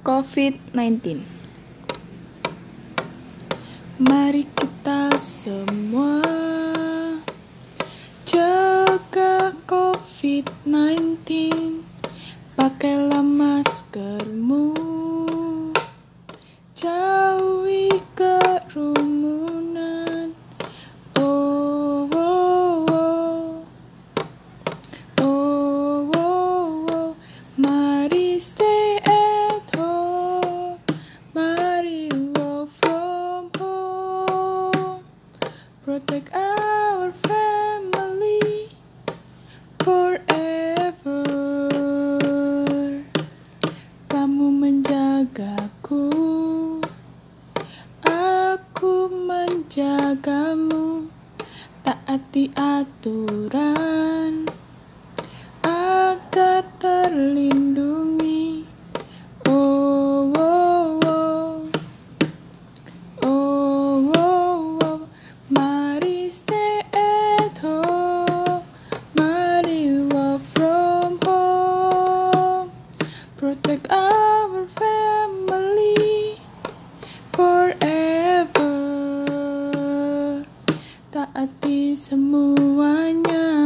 COVID-19. Mari kita semua jaga COVID-19. Pakailah maskermu. Jauhi kerumunan. Oh, oh, oh. Oh, oh, oh. Mari stay Protect our family forever. Kamu menjagaku. Aku menjagamu. Taati aturan. like our family forever. Taati semuanya.